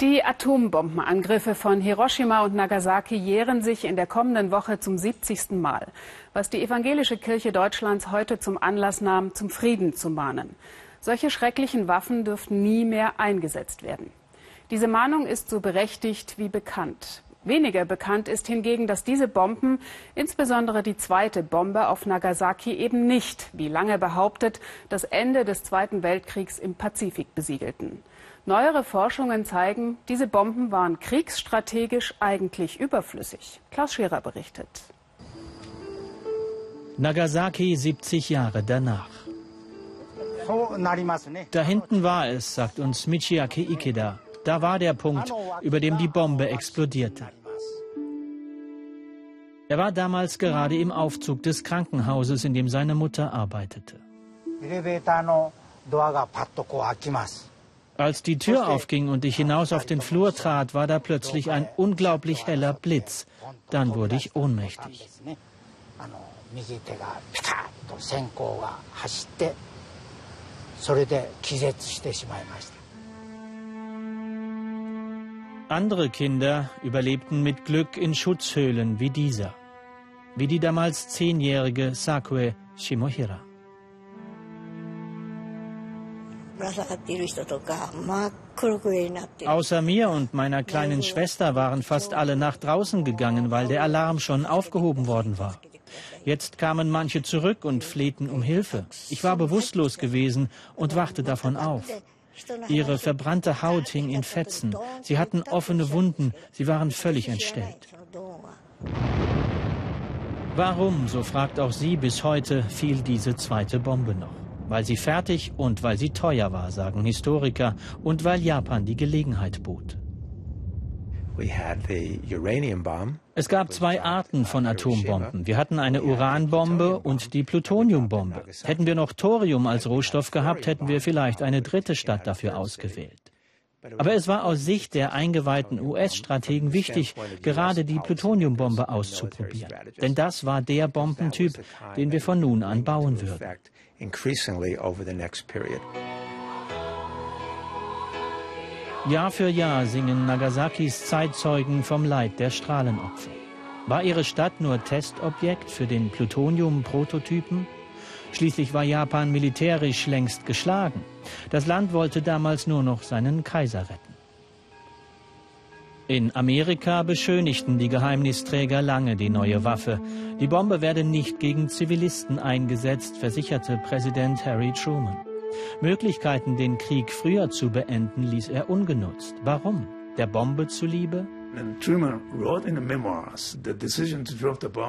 Die Atombombenangriffe von Hiroshima und Nagasaki jähren sich in der kommenden Woche zum 70. Mal, was die Evangelische Kirche Deutschlands heute zum Anlass nahm, zum Frieden zu mahnen. Solche schrecklichen Waffen dürften nie mehr eingesetzt werden. Diese Mahnung ist so berechtigt wie bekannt. Weniger bekannt ist hingegen, dass diese Bomben, insbesondere die zweite Bombe auf Nagasaki, eben nicht, wie lange behauptet, das Ende des Zweiten Weltkriegs im Pazifik besiegelten. Neuere Forschungen zeigen, diese Bomben waren kriegsstrategisch eigentlich überflüssig. Klaus Scherer berichtet. Nagasaki 70 Jahre danach. Da hinten war es, sagt uns Michiaki Ikeda. Da war der Punkt, über dem die Bombe explodierte. Er war damals gerade im Aufzug des Krankenhauses, in dem seine Mutter arbeitete. Als die Tür aufging und ich hinaus auf den Flur trat, war da plötzlich ein unglaublich heller Blitz. Dann wurde ich ohnmächtig. Andere Kinder überlebten mit Glück in Schutzhöhlen wie dieser, wie die damals zehnjährige Sakue Shimohira. Außer mir und meiner kleinen Schwester waren fast alle nach draußen gegangen, weil der Alarm schon aufgehoben worden war. Jetzt kamen manche zurück und flehten um Hilfe. Ich war bewusstlos gewesen und wachte davon auf. Ihre verbrannte Haut hing in Fetzen. Sie hatten offene Wunden. Sie waren völlig entstellt. Warum, so fragt auch sie bis heute, fiel diese zweite Bombe noch? Weil sie fertig und weil sie teuer war, sagen Historiker, und weil Japan die Gelegenheit bot. Es gab zwei Arten von Atombomben. Wir hatten eine Uranbombe und die Plutoniumbombe. Hätten wir noch Thorium als Rohstoff gehabt, hätten wir vielleicht eine dritte Stadt dafür ausgewählt. Aber es war aus Sicht der eingeweihten US-Strategen wichtig, gerade die Plutoniumbombe auszuprobieren. Denn das war der Bombentyp, den wir von nun an bauen würden. Jahr für Jahr singen Nagasakis Zeitzeugen vom Leid der Strahlenopfer. War ihre Stadt nur Testobjekt für den Plutonium-Prototypen? Schließlich war Japan militärisch längst geschlagen. Das Land wollte damals nur noch seinen Kaiser retten. In Amerika beschönigten die Geheimnisträger lange die neue Waffe. Die Bombe werde nicht gegen Zivilisten eingesetzt, versicherte Präsident Harry Truman. Möglichkeiten, den Krieg früher zu beenden, ließ er ungenutzt. Warum? Der Bombe zuliebe?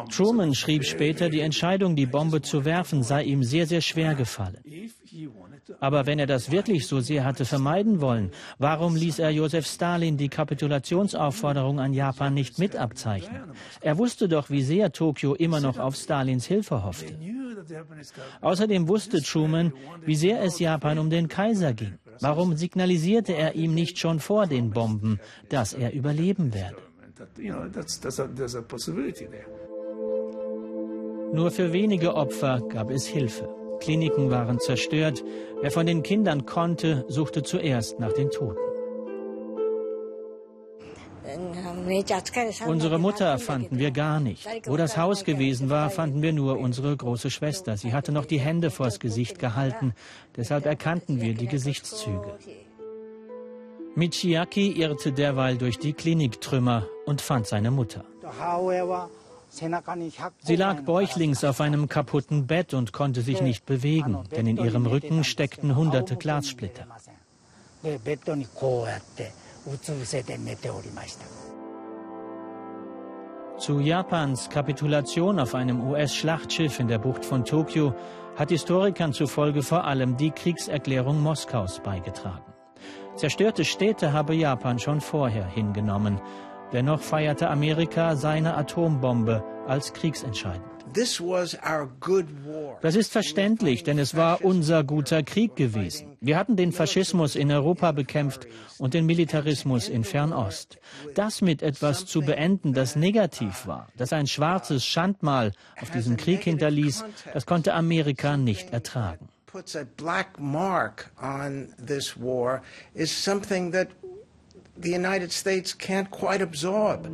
Truman schrieb später, die Entscheidung, die Bombe zu werfen, sei ihm sehr, sehr schwer gefallen. Aber wenn er das wirklich so sehr hatte vermeiden wollen, warum ließ er Josef Stalin die Kapitulationsaufforderung an Japan nicht mit abzeichnen? Er wusste doch, wie sehr Tokio immer noch auf Stalins Hilfe hoffte. Außerdem wusste Truman, wie sehr es Japan um den Kaiser ging. Warum signalisierte er ihm nicht schon vor den Bomben, dass er überleben werde? Nur für wenige Opfer gab es Hilfe. Kliniken waren zerstört. Wer von den Kindern konnte, suchte zuerst nach den Toten. Unsere Mutter fanden wir gar nicht. Wo das Haus gewesen war, fanden wir nur unsere große Schwester. Sie hatte noch die Hände vors Gesicht gehalten. Deshalb erkannten wir die Gesichtszüge. Michiaki irrte derweil durch die Kliniktrümmer und fand seine Mutter. Sie lag bäuchlings auf einem kaputten Bett und konnte sich nicht bewegen, denn in ihrem Rücken steckten hunderte Glassplitter. Zu Japans Kapitulation auf einem US-Schlachtschiff in der Bucht von Tokio hat Historikern zufolge vor allem die Kriegserklärung Moskaus beigetragen. Zerstörte Städte habe Japan schon vorher hingenommen. Dennoch feierte Amerika seine Atombombe als kriegsentscheidend. Das ist verständlich, denn es war unser guter Krieg gewesen. Wir hatten den Faschismus in Europa bekämpft und den Militarismus in Fernost. Das mit etwas zu beenden, das negativ war, das ein schwarzes Schandmal auf diesem Krieg hinterließ, das konnte Amerika nicht ertragen. puts a black mark on this war is something that the United States can't quite absorb.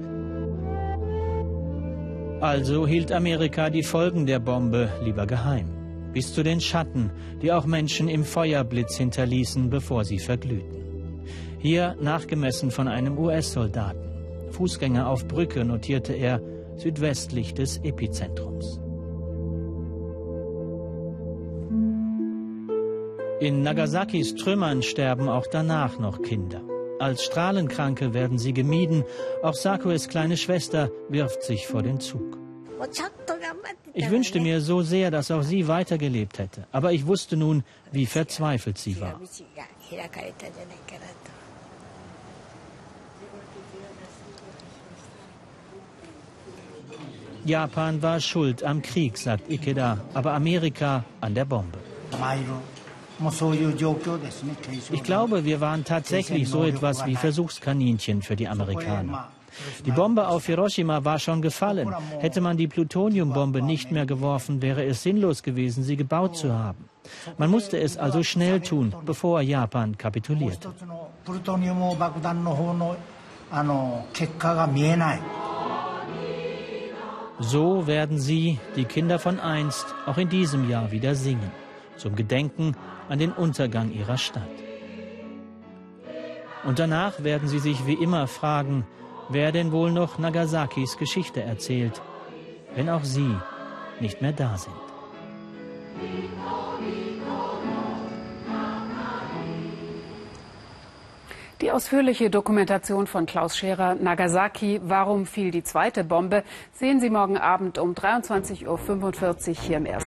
Also hielt Amerika die Folgen der Bombe lieber geheim. Bis zu den Schatten, die auch Menschen im Feuerblitz hinterließen, bevor sie verglühten. Hier nachgemessen von einem US-Soldaten. Fußgänger auf Brücke notierte er südwestlich des Epizentrums. In Nagasakis Trümmern sterben auch danach noch Kinder. Als Strahlenkranke werden sie gemieden. Auch Sakues kleine Schwester wirft sich vor den Zug. Ich wünschte mir so sehr, dass auch sie weitergelebt hätte. Aber ich wusste nun, wie verzweifelt sie war. Japan war schuld am Krieg, sagt Ikeda, aber Amerika an der Bombe. Ich glaube, wir waren tatsächlich so etwas wie Versuchskaninchen für die Amerikaner. Die Bombe auf Hiroshima war schon gefallen. Hätte man die Plutoniumbombe nicht mehr geworfen, wäre es sinnlos gewesen, sie gebaut zu haben. Man musste es also schnell tun, bevor Japan kapitulierte. So werden sie, die Kinder von einst, auch in diesem Jahr wieder singen, zum Gedenken an den Untergang ihrer Stadt. Und danach werden sie sich wie immer fragen, wer denn wohl noch Nagasakis Geschichte erzählt, wenn auch sie nicht mehr da sind. Die ausführliche Dokumentation von Klaus Scherer, Nagasaki, Warum fiel die zweite Bombe, sehen Sie morgen Abend um 23.45 Uhr hier im Ersten.